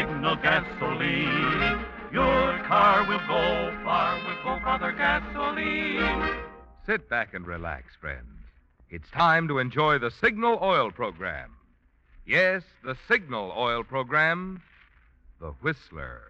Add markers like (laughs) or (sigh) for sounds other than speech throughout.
signal gasoline. Your car will go far with go farther gasoline. Sit back and relax, friends. It's time to enjoy the Signal Oil program. Yes, the Signal Oil program, The Whistler.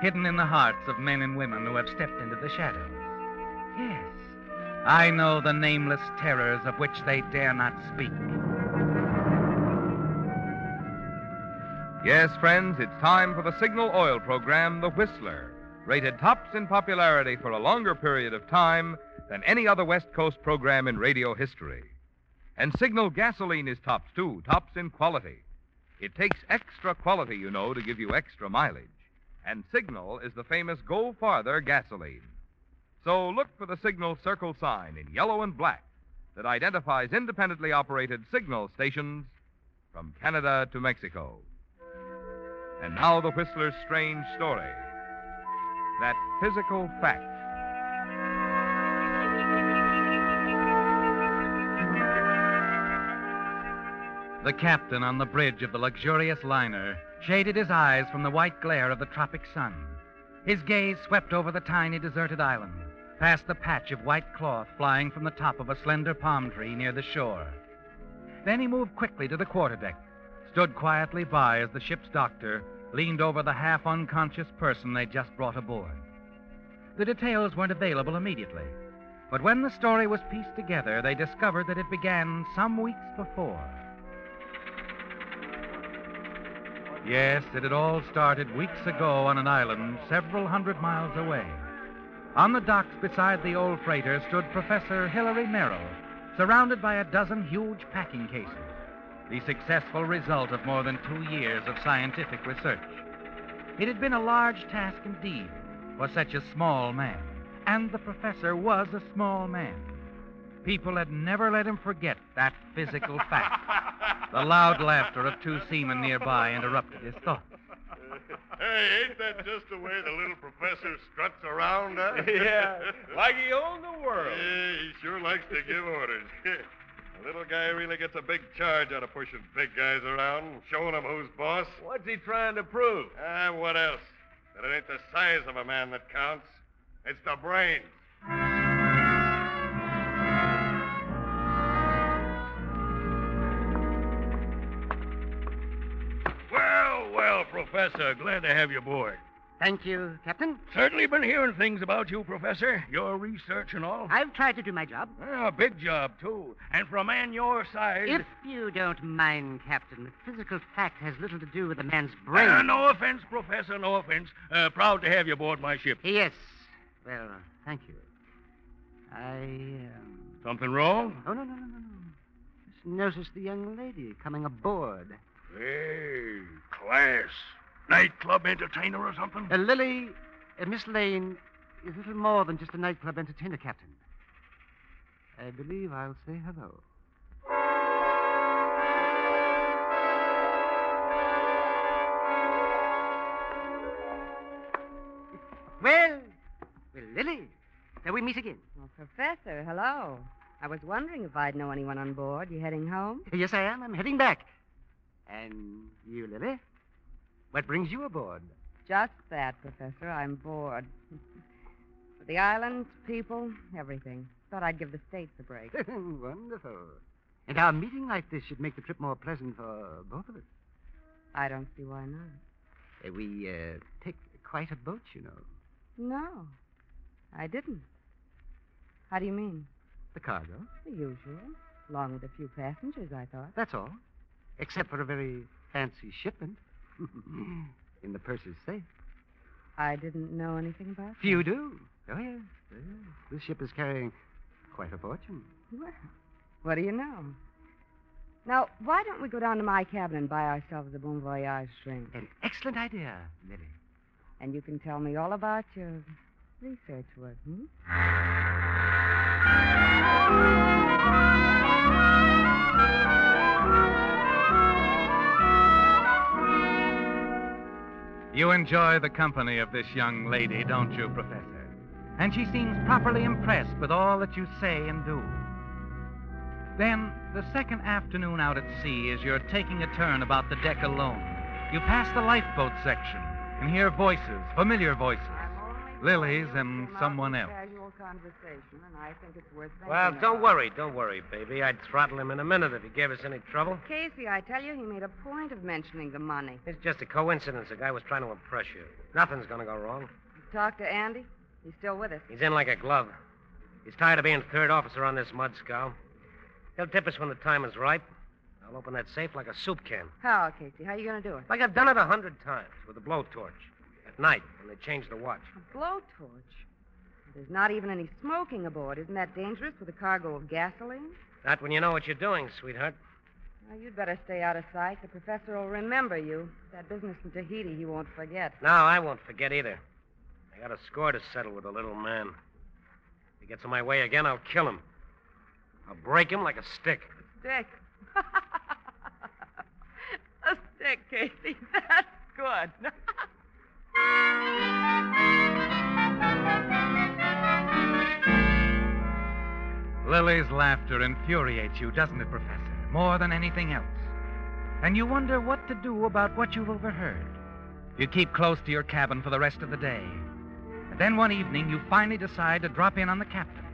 hidden in the hearts of men and women who have stepped into the shadows. Yes, I know the nameless terrors of which they dare not speak. Yes, friends, it's time for the Signal Oil program, The Whistler, rated tops in popularity for a longer period of time than any other West Coast program in radio history. And Signal gasoline is tops, too, tops in quality. It takes extra quality, you know, to give you extra mileage. And Signal is the famous Go Farther gasoline. So look for the Signal circle sign in yellow and black that identifies independently operated signal stations from Canada to Mexico. And now the Whistler's strange story. That physical fact. The captain on the bridge of the luxurious liner shaded his eyes from the white glare of the tropic sun. His gaze swept over the tiny deserted island, past the patch of white cloth flying from the top of a slender palm tree near the shore. Then he moved quickly to the quarterdeck, stood quietly by as the ship's doctor leaned over the half unconscious person they'd just brought aboard. The details weren't available immediately, but when the story was pieced together, they discovered that it began some weeks before. Yes, it had all started weeks ago on an island several hundred miles away. On the docks beside the old freighter stood Professor Hilary Merrill, surrounded by a dozen huge packing cases, the successful result of more than two years of scientific research. It had been a large task indeed for such a small man, and the professor was a small man. People had never let him forget that physical fact. (laughs) The loud laughter of two seamen nearby interrupted his thoughts. Hey, ain't that just the way the little professor struts around, huh? (laughs) Yeah, like he owned the world. Yeah, he sure likes to give orders. (laughs) the little guy really gets a big charge out of pushing big guys around and showing them who's boss. What's he trying to prove? Ah, what else? That it ain't the size of a man that counts. It's the brains. Professor, glad to have you aboard. Thank you, Captain. Certainly been hearing things about you, Professor. Your research and all. I've tried to do my job. Ah, big job, too. And for a man your size. If you don't mind, Captain, the physical fact has little to do with a man's brain. Uh, no offense, Professor, no offense. Uh, proud to have you aboard my ship. Yes. Well, thank you. I. Um... Something wrong? Oh, no, no, no, no, no. Just noticed the young lady coming aboard. Hey, class. Nightclub entertainer or something? Uh, Lily, uh, Miss Lane is little more than just a nightclub entertainer, Captain. I believe I'll say hello. Well, well, Lily, shall we meet again? Well, Professor, hello. I was wondering if I'd know anyone on board. You heading home? Yes, I am. I'm heading back. And you, Lily? What brings you aboard? Just that, Professor. I'm bored. (laughs) the islands, people, everything. Thought I'd give the States a break. (laughs) Wonderful. And our meeting like this should make the trip more pleasant for both of us. I don't see why not. Uh, we uh, take quite a boat, you know. No, I didn't. How do you mean? The cargo. The usual. Along with a few passengers, I thought. That's all. Except for a very fancy shipment. (laughs) In the purser's safe. I didn't know anything about it. You do? Oh, yes. Oh, yes. This ship is carrying quite a fortune. Well, what do you know? Now, why don't we go down to my cabin and buy ourselves a Bon Voyage drink? An excellent idea, Lily. And you can tell me all about your research work, hmm? You enjoy the company of this young lady, don't you, Professor? And she seems properly impressed with all that you say and do. Then, the second afternoon out at sea, as you're taking a turn about the deck alone, you pass the lifeboat section and hear voices, familiar voices. Lily's and someone else. Conversation, and I think it's worth Well, don't about. worry, don't worry, baby. I'd throttle him in a minute if he gave us any trouble. Casey, I tell you, he made a point of mentioning the money. It's just a coincidence. The guy was trying to impress you. Nothing's gonna go wrong. You talked to Andy? He's still with us. He's in like a glove. He's tired of being third officer on this mud scow. He'll tip us when the time is ripe. I'll open that safe like a soup can. How, Casey? How are you going to do it? Like I've done it a hundred times with a blowtorch. At night, when they change the watch. A blowtorch. There's not even any smoking aboard. Isn't that dangerous with a cargo of gasoline? Not when you know what you're doing, sweetheart. Well, you'd better stay out of sight. The professor will remember you. That business in Tahiti he won't forget. No, I won't forget either. I got a score to settle with the little man. If he gets in my way again, I'll kill him. I'll break him like a stick. A stick. (laughs) a stick, Casey. (laughs) That's good. (laughs) Lily's laughter infuriates you, doesn't it, Professor? More than anything else. And you wonder what to do about what you've overheard. You keep close to your cabin for the rest of the day. And then one evening, you finally decide to drop in on the captain.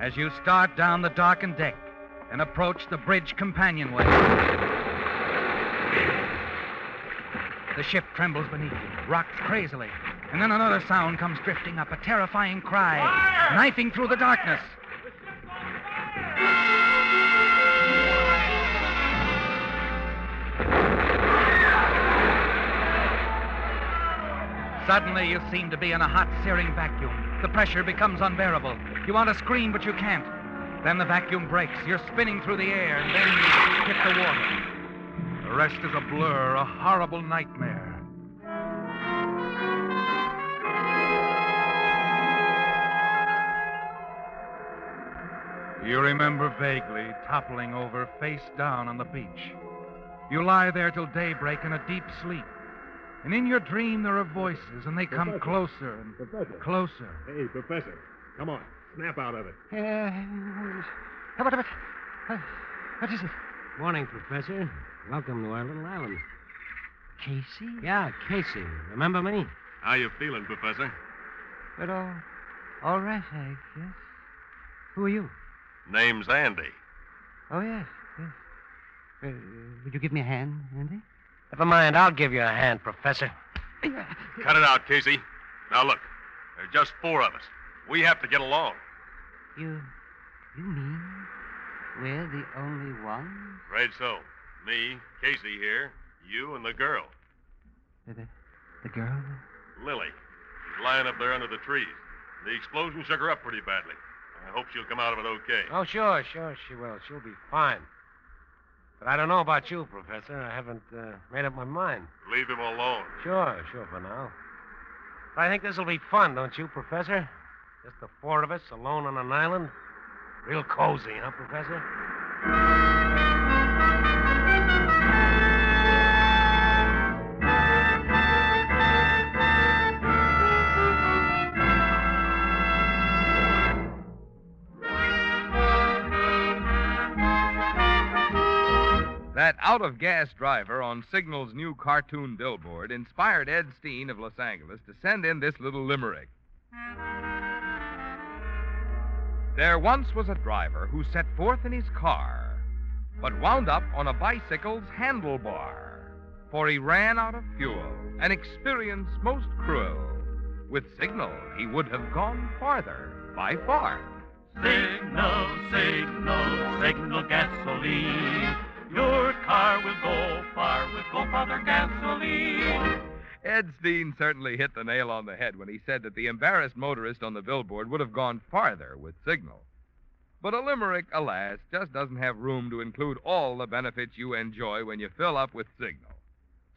As you start down the darkened deck and approach the bridge companionway, the ship trembles beneath you, rocks crazily, and then another sound comes drifting up a terrifying cry, knifing through the darkness. Suddenly, you seem to be in a hot, searing vacuum. The pressure becomes unbearable. You want to scream, but you can't. Then the vacuum breaks. You're spinning through the air, and then you hit the water. The rest is a blur, a horrible nightmare. You remember vaguely toppling over face down on the beach. You lie there till daybreak in a deep sleep. And in your dream, there are voices, and they come Professor. closer and Professor. closer. Hey, Professor. Come on. Snap out of it. Uh, how about it? Uh, what is it? Morning, Professor. Welcome to our little island. Casey? Yeah, Casey. Remember me? How you feeling, Professor? But all, all right, I guess. Who are you? Name's Andy. Oh, yes, yes. Uh, would you give me a hand, Andy? Never mind, I'll give you a hand, Professor. Cut it out, Casey. Now look, there's just four of us. We have to get along. You, you mean we're the only ones? Right so. Me, Casey here, you, and the girl, The, the, the girl? Lily. She's lying up there under the trees. The explosion shook her up pretty badly. I hope she'll come out of it okay. Oh, sure, sure, she will. She'll be fine. But I don't know about you, Professor. I haven't uh, made up my mind. Leave him alone. Sure, sure, for now. But I think this'll be fun, don't you, Professor? Just the four of us alone on an island. Real cozy, huh, Professor? Out of gas driver on Signal's new cartoon billboard inspired Ed Steen of Los Angeles to send in this little limerick. There once was a driver who set forth in his car, but wound up on a bicycle's handlebar. For he ran out of fuel, an experience most cruel. With Signal, he would have gone farther, by far. Signal, signal, signal gasoline. Your car will go far with gasoline. Ed Steen certainly hit the nail on the head when he said that the embarrassed motorist on the billboard would have gone farther with Signal. But a limerick, alas, just doesn't have room to include all the benefits you enjoy when you fill up with Signal,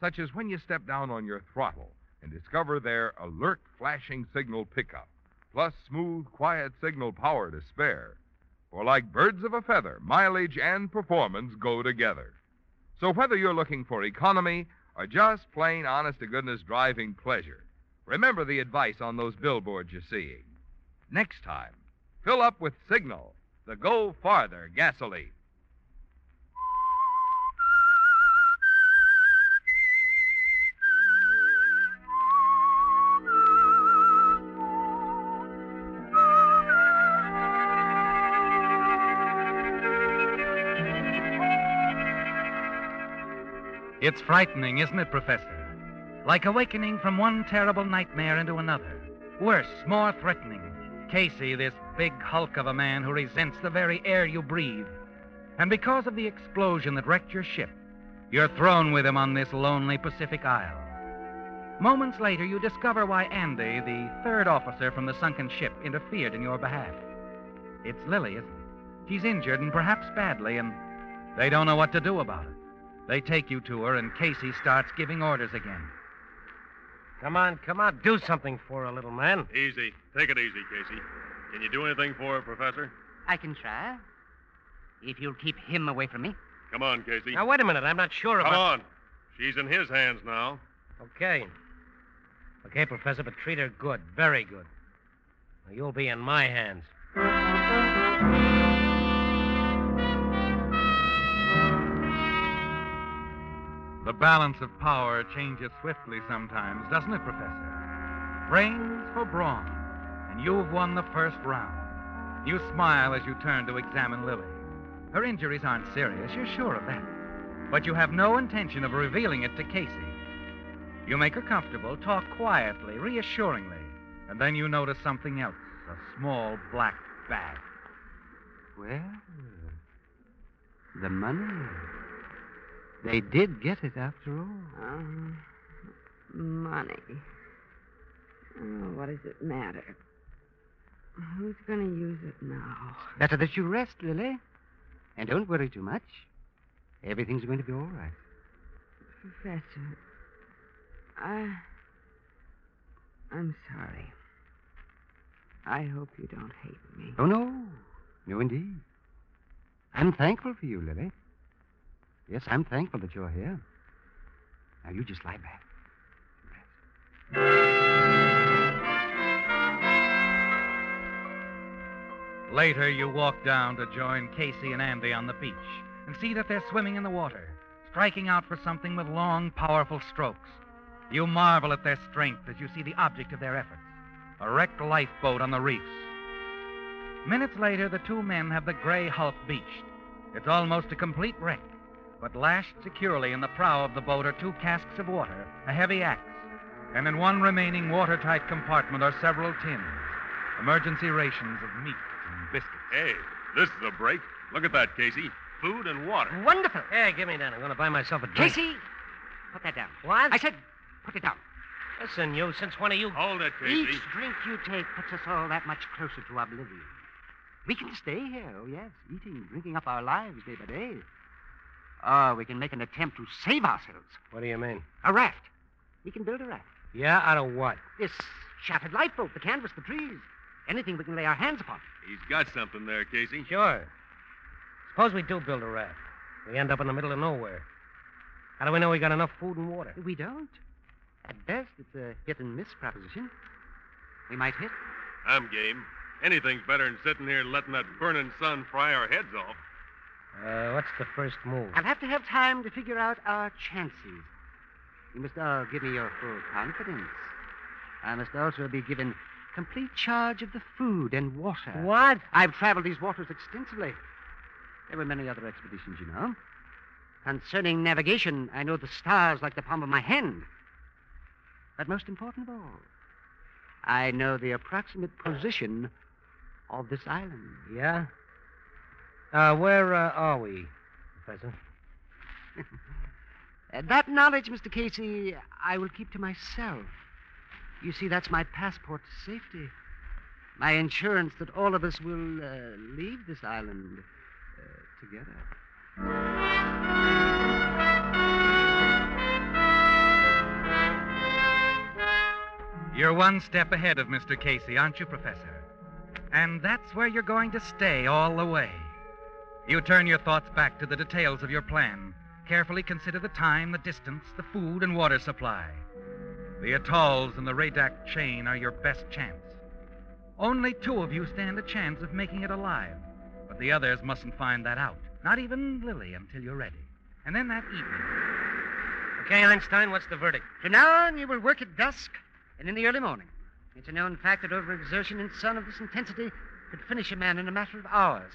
such as when you step down on your throttle and discover their alert flashing signal pickup, plus smooth, quiet signal power to spare. For like birds of a feather, mileage and performance go together. So whether you're looking for economy or just plain honest to goodness driving pleasure, remember the advice on those billboards you're seeing. Next time, fill up with Signal, the Go Farther gasoline. It's frightening, isn't it, Professor? Like awakening from one terrible nightmare into another. Worse, more threatening. Casey, this big hulk of a man who resents the very air you breathe. And because of the explosion that wrecked your ship, you're thrown with him on this lonely Pacific Isle. Moments later, you discover why Andy, the third officer from the sunken ship, interfered in your behalf. It's Lily, isn't it? She's injured and perhaps badly, and they don't know what to do about it. They take you to her, and Casey starts giving orders again. Come on, come on. Do something for her, little man. Easy. Take it easy, Casey. Can you do anything for her, Professor? I can try. If you'll keep him away from me. Come on, Casey. Now, wait a minute. I'm not sure about. Come on. She's in his hands now. Okay. Okay, Professor, but treat her good. Very good. Now, you'll be in my hands. The balance of power changes swiftly sometimes, doesn't it, Professor? Brains for brawn, and you've won the first round. You smile as you turn to examine Lily. Her injuries aren't serious, you're sure of that. But you have no intention of revealing it to Casey. You make her comfortable, talk quietly, reassuringly, and then you notice something else a small black bag. Well, the money. They did get it after all. Um, money. Oh, what does it matter? Who's going to use it now? Better that you rest, Lily. And don't worry too much. Everything's going to be all right. Professor, I. I'm sorry. I hope you don't hate me. Oh, no. No, indeed. I'm thankful for you, Lily. Yes, I'm thankful that you're here. Now, you just lie back. Later, you walk down to join Casey and Andy on the beach and see that they're swimming in the water, striking out for something with long, powerful strokes. You marvel at their strength as you see the object of their efforts a wrecked lifeboat on the reefs. Minutes later, the two men have the gray hulk beached. It's almost a complete wreck, but lashed securely in the prow of the boat are two casks of water, a heavy axe, and in one remaining watertight compartment are several tins, emergency rations of meat and biscuits. Hey, this is a break. Look at that, Casey. Food and water. Wonderful. Hey, give me that. I'm going to buy myself a drink. Casey, put that down. What? I said, put it down. Listen, you, since when are you. Hold it, Casey. Each drink you take puts us all that much closer to oblivion. We can stay here, oh yes, eating, drinking up our lives day by day. Or we can make an attempt to save ourselves. What do you mean? A raft. We can build a raft. Yeah, out of what? This shattered lifeboat, the canvas, the trees. Anything we can lay our hands upon. He's got something there, Casey. Sure. Suppose we do build a raft. We end up in the middle of nowhere. How do we know we got enough food and water? We don't. At best, it's a hit and miss proposition. We might hit. I'm game. Anything's better than sitting here letting that burning sun fry our heads off. Uh, what's the first move? I'll have to have time to figure out our chances. You must all give me your full confidence. I must also be given complete charge of the food and water. What? I've traveled these waters extensively. There were many other expeditions, you know. Concerning navigation, I know the stars like the palm of my hand. But most important of all, I know the approximate position of this island. Yeah? Uh, where uh, are we, Professor? (laughs) Uh, that knowledge, Mr. Casey, I will keep to myself. You see, that's my passport to safety. My insurance that all of us will uh, leave this island uh, together. You're one step ahead of Mr. Casey, aren't you, Professor? And that's where you're going to stay all the way. You turn your thoughts back to the details of your plan. Carefully consider the time, the distance, the food and water supply. The atolls and the Radak chain are your best chance. Only two of you stand a chance of making it alive, but the others mustn't find that out. Not even Lily until you're ready. And then that evening. Okay, Einstein, what's the verdict? From now on, you will work at dusk and in the early morning. It's a known fact that overexertion in sun of this intensity could finish a man in a matter of hours.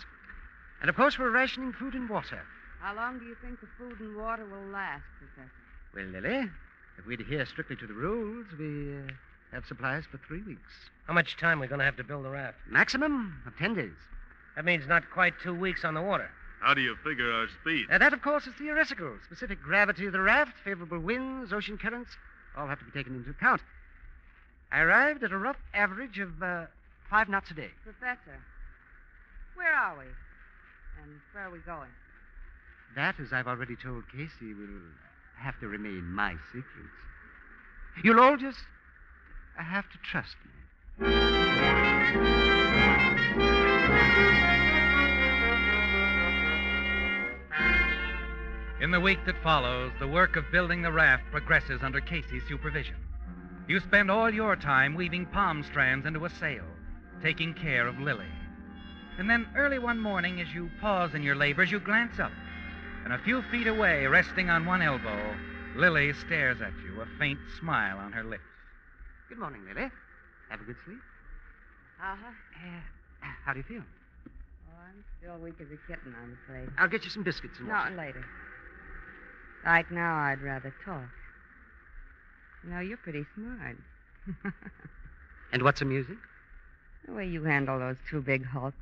And of course, we're rationing food and water. How long do you think the food and water will last, Professor? Well, Lily, if we adhere strictly to the rules, we uh, have supplies for three weeks. How much time are we going to have to build the raft? Maximum of ten days. That means not quite two weeks on the water. How do you figure our speed? Uh, that, of course, is theoretical. Specific gravity of the raft, favorable winds, ocean currents, all have to be taken into account. I arrived at a rough average of uh, five knots a day. Professor, where are we? And where are we going? That, as I've already told Casey, will have to remain my secret. You'll all just have to trust me. In the week that follows, the work of building the raft progresses under Casey's supervision. You spend all your time weaving palm strands into a sail, taking care of Lily. And then early one morning, as you pause in your labors, you glance up. And a few feet away, resting on one elbow, Lily stares at you, a faint smile on her lips. Good morning, Lily. Have a good sleep. Uh-huh. Uh, how do you feel? Oh, I'm still weak as a kitten, I'm afraid. I'll get you some biscuits and No, water. later. Right now, I'd rather talk. You know, you're pretty smart. (laughs) And what's amusing? the way you handle those two big hulks,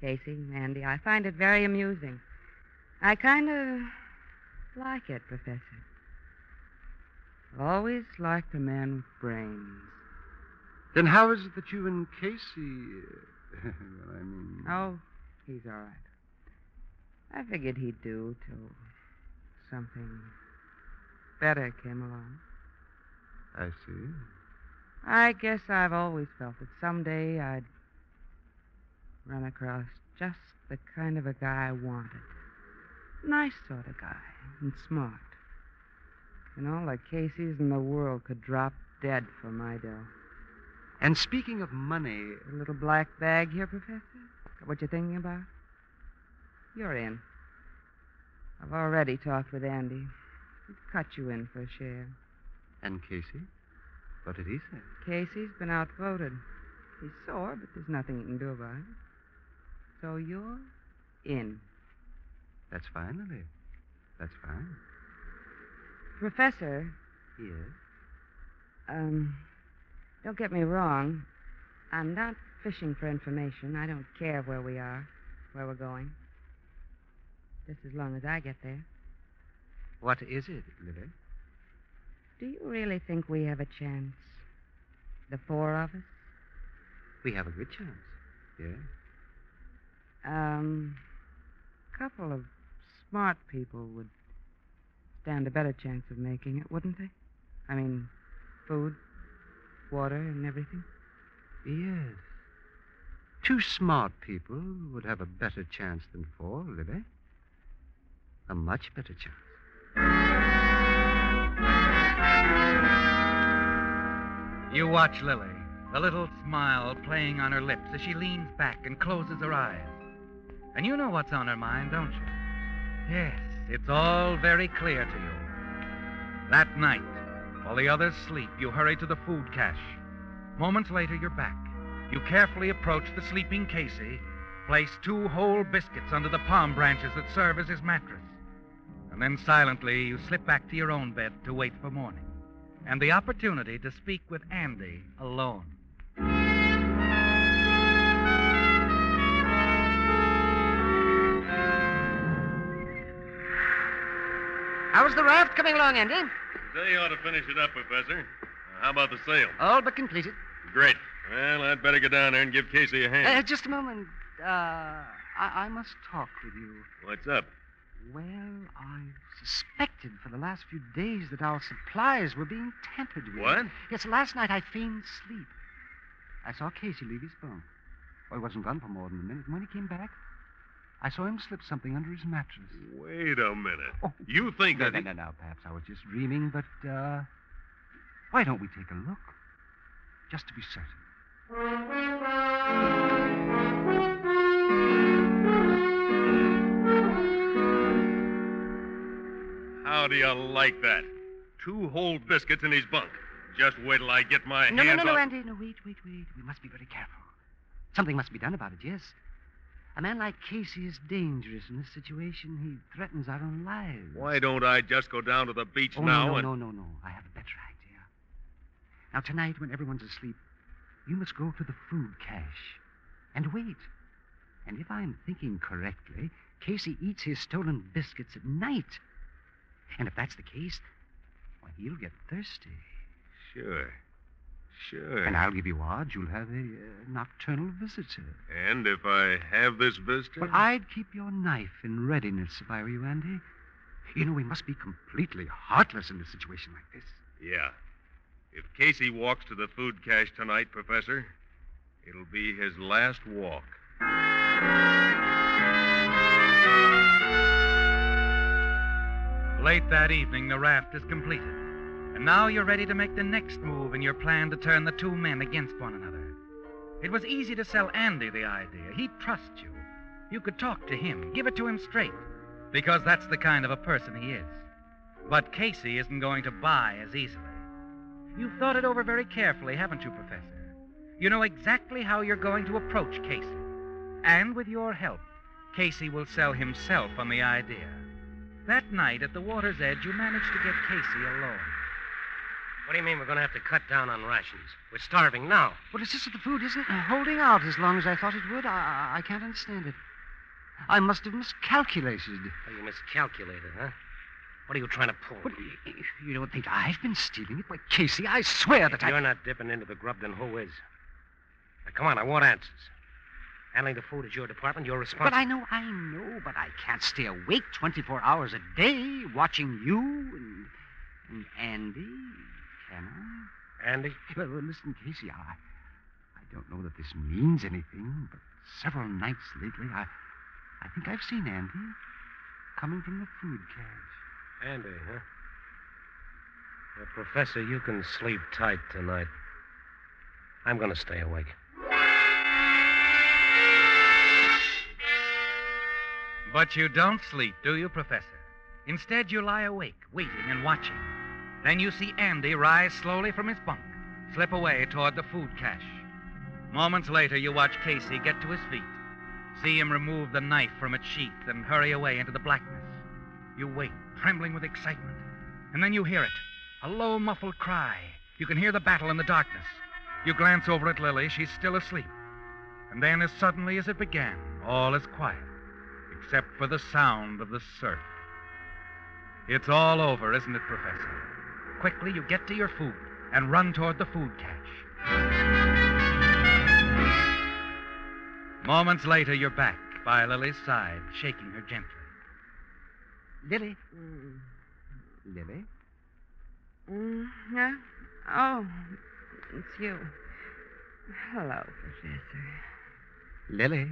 Casey, Andy, I find it very amusing. I kind of like it, Professor. Always liked a man with brains. Then how is it that you and Casey. uh, (laughs) well, I mean. Oh, he's all right. I figured he'd do till something better came along. I see. I guess I've always felt that someday I'd run across just the kind of a guy I wanted. Nice sort of guy, and smart. And all the Caseys in the world could drop dead for my dough. And speaking of money, A little black bag here, Professor? What you're thinking about? You're in. I've already talked with Andy. He'd cut you in for a share. And Casey? What did he say? Casey's been outvoted. He's sore, but there's nothing he can do about it. So you're in. That's fine, Lily. That's fine. Professor, Yes. um, don't get me wrong. I'm not fishing for information. I don't care where we are, where we're going. Just as long as I get there. What is it, Lily? Do you really think we have a chance? The four of us? We have a good chance. Yes. Um, a couple of smart people would stand a better chance of making it, wouldn't they? I mean, food, water, and everything. Yes. Two smart people would have a better chance than four, Lily. A much better chance. You watch Lily, the little smile playing on her lips as she leans back and closes her eyes. And you know what's on her mind, don't you? Yes, it's all very clear to you. That night, while the others sleep, you hurry to the food cache. Moments later, you're back. You carefully approach the sleeping Casey, place two whole biscuits under the palm branches that serve as his mattress. And then silently, you slip back to your own bed to wait for morning and the opportunity to speak with Andy alone. How's the raft coming along, Andy? They ought to finish it up, Professor. Uh, how about the sail? All but completed. Great. Well, I'd better go down there and give Casey a hand. Uh, just a moment. Uh, I, I must talk with you. What's up? Well, I've suspected for the last few days that our supplies were being tampered with. What? Yes, last night I feigned sleep. I saw Casey leave his bunk. Well, he wasn't gone for more than a minute. And when he came back, I saw him slip something under his mattress. Wait a minute. Oh. You think No, that. no, no, no. Perhaps I was just dreaming, but, uh, why don't we take a look? Just to be certain. How do you like that? Two whole biscuits in his bunk. Just wait till I get my No, no, hands no, no, on. Andy. No, wait, wait, wait. We must be very careful. Something must be done about it, yes. A man like Casey is dangerous in this situation. He threatens our own lives. Why don't I just go down to the beach Oh, now no, no, and. no, no, no. I have a better idea. Now, tonight, when everyone's asleep, you must go to the food cache and wait. And if I'm thinking correctly, Casey eats his stolen biscuits at night. And if that's the case, well, he'll get thirsty. Sure. Sure. And I'll give you odds you'll have a uh, nocturnal visitor. And if I have this visitor? Well, I'd keep your knife in readiness if I were you, Andy. You know, we must be completely heartless in a situation like this. Yeah. If Casey walks to the food cache tonight, Professor, it'll be his last walk. Late that evening, the raft is completed. And now you're ready to make the next move in your plan to turn the two men against one another. It was easy to sell Andy the idea. He'd trust you. You could talk to him, give it to him straight, because that's the kind of a person he is. But Casey isn't going to buy as easily. You've thought it over very carefully, haven't you, Professor? You know exactly how you're going to approach Casey. And with your help, Casey will sell himself on the idea. That night at the water's edge, you managed to get Casey alone. What do you mean we're going to have to cut down on rations? We're starving now. Well, it's just that the food isn't holding out as long as I thought it would. I, I can't understand it. I must have miscalculated. Oh, you miscalculated, huh? What are you trying to pull? But y- you don't think I've been stealing it? Why, Casey, I swear If that I. you're not dipping into the grub, then who is? Now, come on, I want answers. Handling the food is your department. You're responsible. But I know, I know, but I can't stay awake 24 hours a day watching you and, and Andy, can I? Andy? Well, well, listen, Casey, I, I don't know that this means anything, but several nights lately, I, I think I've seen Andy coming from the food cache. Andy, huh? Well, Professor, you can sleep tight tonight. I'm going to stay awake. But you don't sleep, do you, Professor? Instead, you lie awake, waiting and watching. Then you see Andy rise slowly from his bunk, slip away toward the food cache. Moments later, you watch Casey get to his feet, see him remove the knife from its sheath and hurry away into the blackness. You wait, trembling with excitement. And then you hear it a low, muffled cry. You can hear the battle in the darkness. You glance over at Lily. She's still asleep. And then, as suddenly as it began, all is quiet except for the sound of the surf. It's all over, isn't it, Professor? Quickly, you get to your food and run toward the food cache. Moments later, you're back by Lily's side, shaking her gently. Lily? Lily? Mm, yeah? Oh, it's you. Hello, Professor. Lily?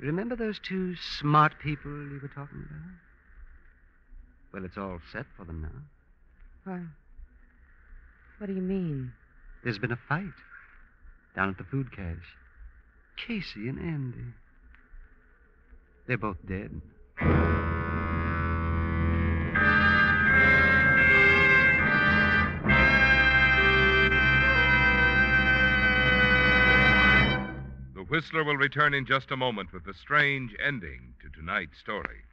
Remember those two smart people you were talking about? Well, it's all set for them now. What? What do you mean? There's been a fight down at the food cache. Casey and Andy. They're both dead. The Whistler will return in just a moment with the strange ending to tonight's story.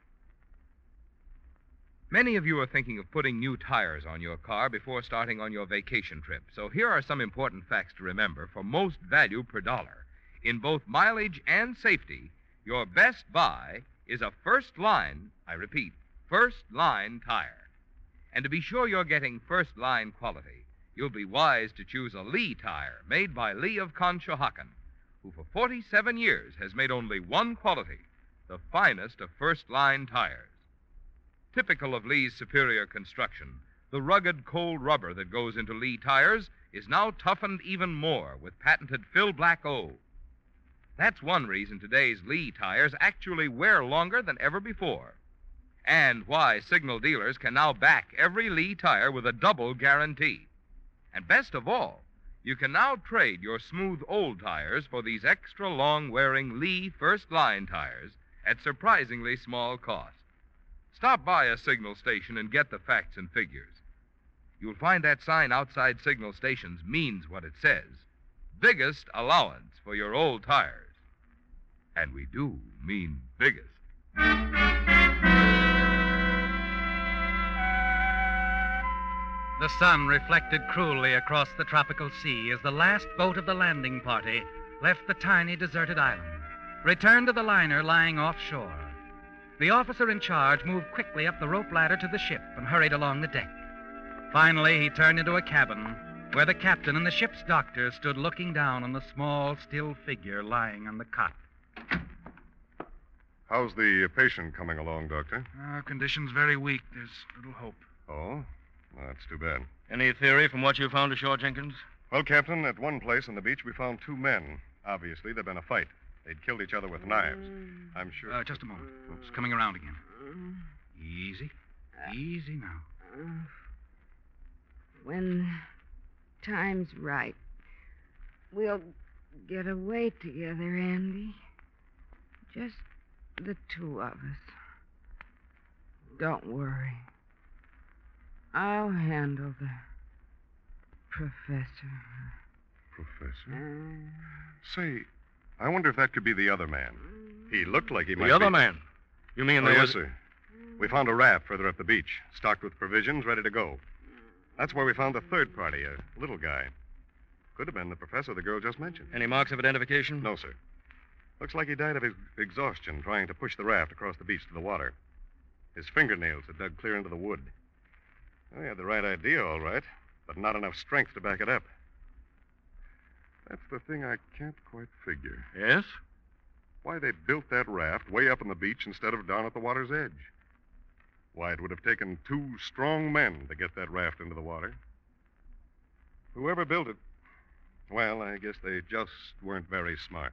Many of you are thinking of putting new tires on your car before starting on your vacation trip. So here are some important facts to remember for most value per dollar. In both mileage and safety, your best buy is a first line, I repeat, first line tire. And to be sure you're getting first line quality, you'll be wise to choose a Lee tire made by Lee of Conshohocken, who for 47 years has made only one quality, the finest of first line tires. Typical of Lee's superior construction, the rugged cold rubber that goes into Lee tires is now toughened even more with patented Philblack O. That's one reason today's Lee tires actually wear longer than ever before. And why signal dealers can now back every Lee tire with a double guarantee. And best of all, you can now trade your smooth old tires for these extra long wearing Lee first line tires at surprisingly small cost. Stop by a signal station and get the facts and figures. You'll find that sign outside signal stations means what it says biggest allowance for your old tires. And we do mean biggest. The sun reflected cruelly across the tropical sea as the last boat of the landing party left the tiny deserted island, returned to the liner lying offshore. The officer in charge moved quickly up the rope ladder to the ship and hurried along the deck. Finally, he turned into a cabin where the captain and the ship's doctor stood looking down on the small, still figure lying on the cot. How's the patient coming along, Doctor? Uh, condition's very weak. There's little hope. Oh? Well, that's too bad. Any theory from what you found ashore, Jenkins? Well, Captain, at one place on the beach we found two men. Obviously, there'd been a fight. They'd killed each other with knives. Mm. I'm sure. Uh, just a moment. It's coming around again. Easy. Mm. Easy now. Uh, when time's right, we'll get away together, Andy. Just the two of us. Don't worry. I'll handle the professor. Professor? Uh, Say, I wonder if that could be the other man. He looked like he might be. The other be. man? You mean Oh, there yes, was... sir. We found a raft further up the beach, stocked with provisions, ready to go. That's where we found the third party, a little guy. Could have been the professor the girl just mentioned. Any marks of identification? No, sir. Looks like he died of ex- exhaustion trying to push the raft across the beach to the water. His fingernails had dug clear into the wood. Well, he had the right idea, all right, but not enough strength to back it up. That's the thing I can't quite figure. Yes? Why they built that raft way up on the beach instead of down at the water's edge. Why, it would have taken two strong men to get that raft into the water. Whoever built it, well, I guess they just weren't very smart.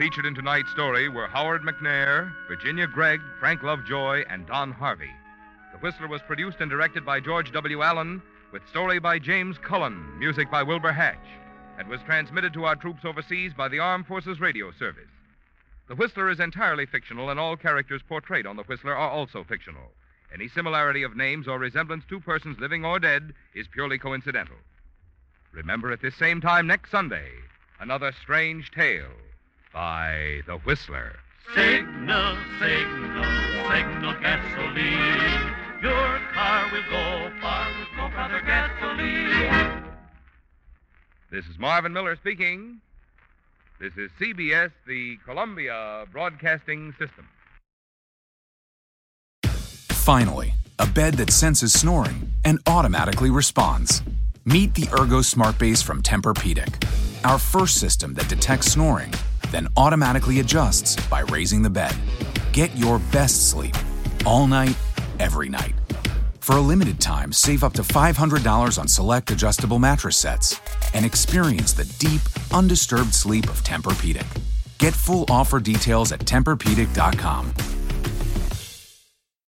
Featured in tonight's story were Howard McNear, Virginia Gregg, Frank Lovejoy, and Don Harvey. The Whistler was produced and directed by George W. Allen, with story by James Cullen, music by Wilbur Hatch, and was transmitted to our troops overseas by the Armed Forces Radio Service. The Whistler is entirely fictional, and all characters portrayed on The Whistler are also fictional. Any similarity of names or resemblance to persons living or dead is purely coincidental. Remember at this same time next Sunday, another strange tale by The Whistler. Signal, signal, signal gasoline. Your car will go far with no brother gasoline. This is Marvin Miller speaking. This is CBS, the Columbia Broadcasting System. Finally, a bed that senses snoring and automatically responds. Meet the Ergo Smart Base from Tempur-Pedic, our first system that detects snoring, then automatically adjusts by raising the bed. Get your best sleep all night, every night. For a limited time, save up to $500 on select adjustable mattress sets and experience the deep, undisturbed sleep of Tempur-Pedic. Get full offer details at TempurPedic.com.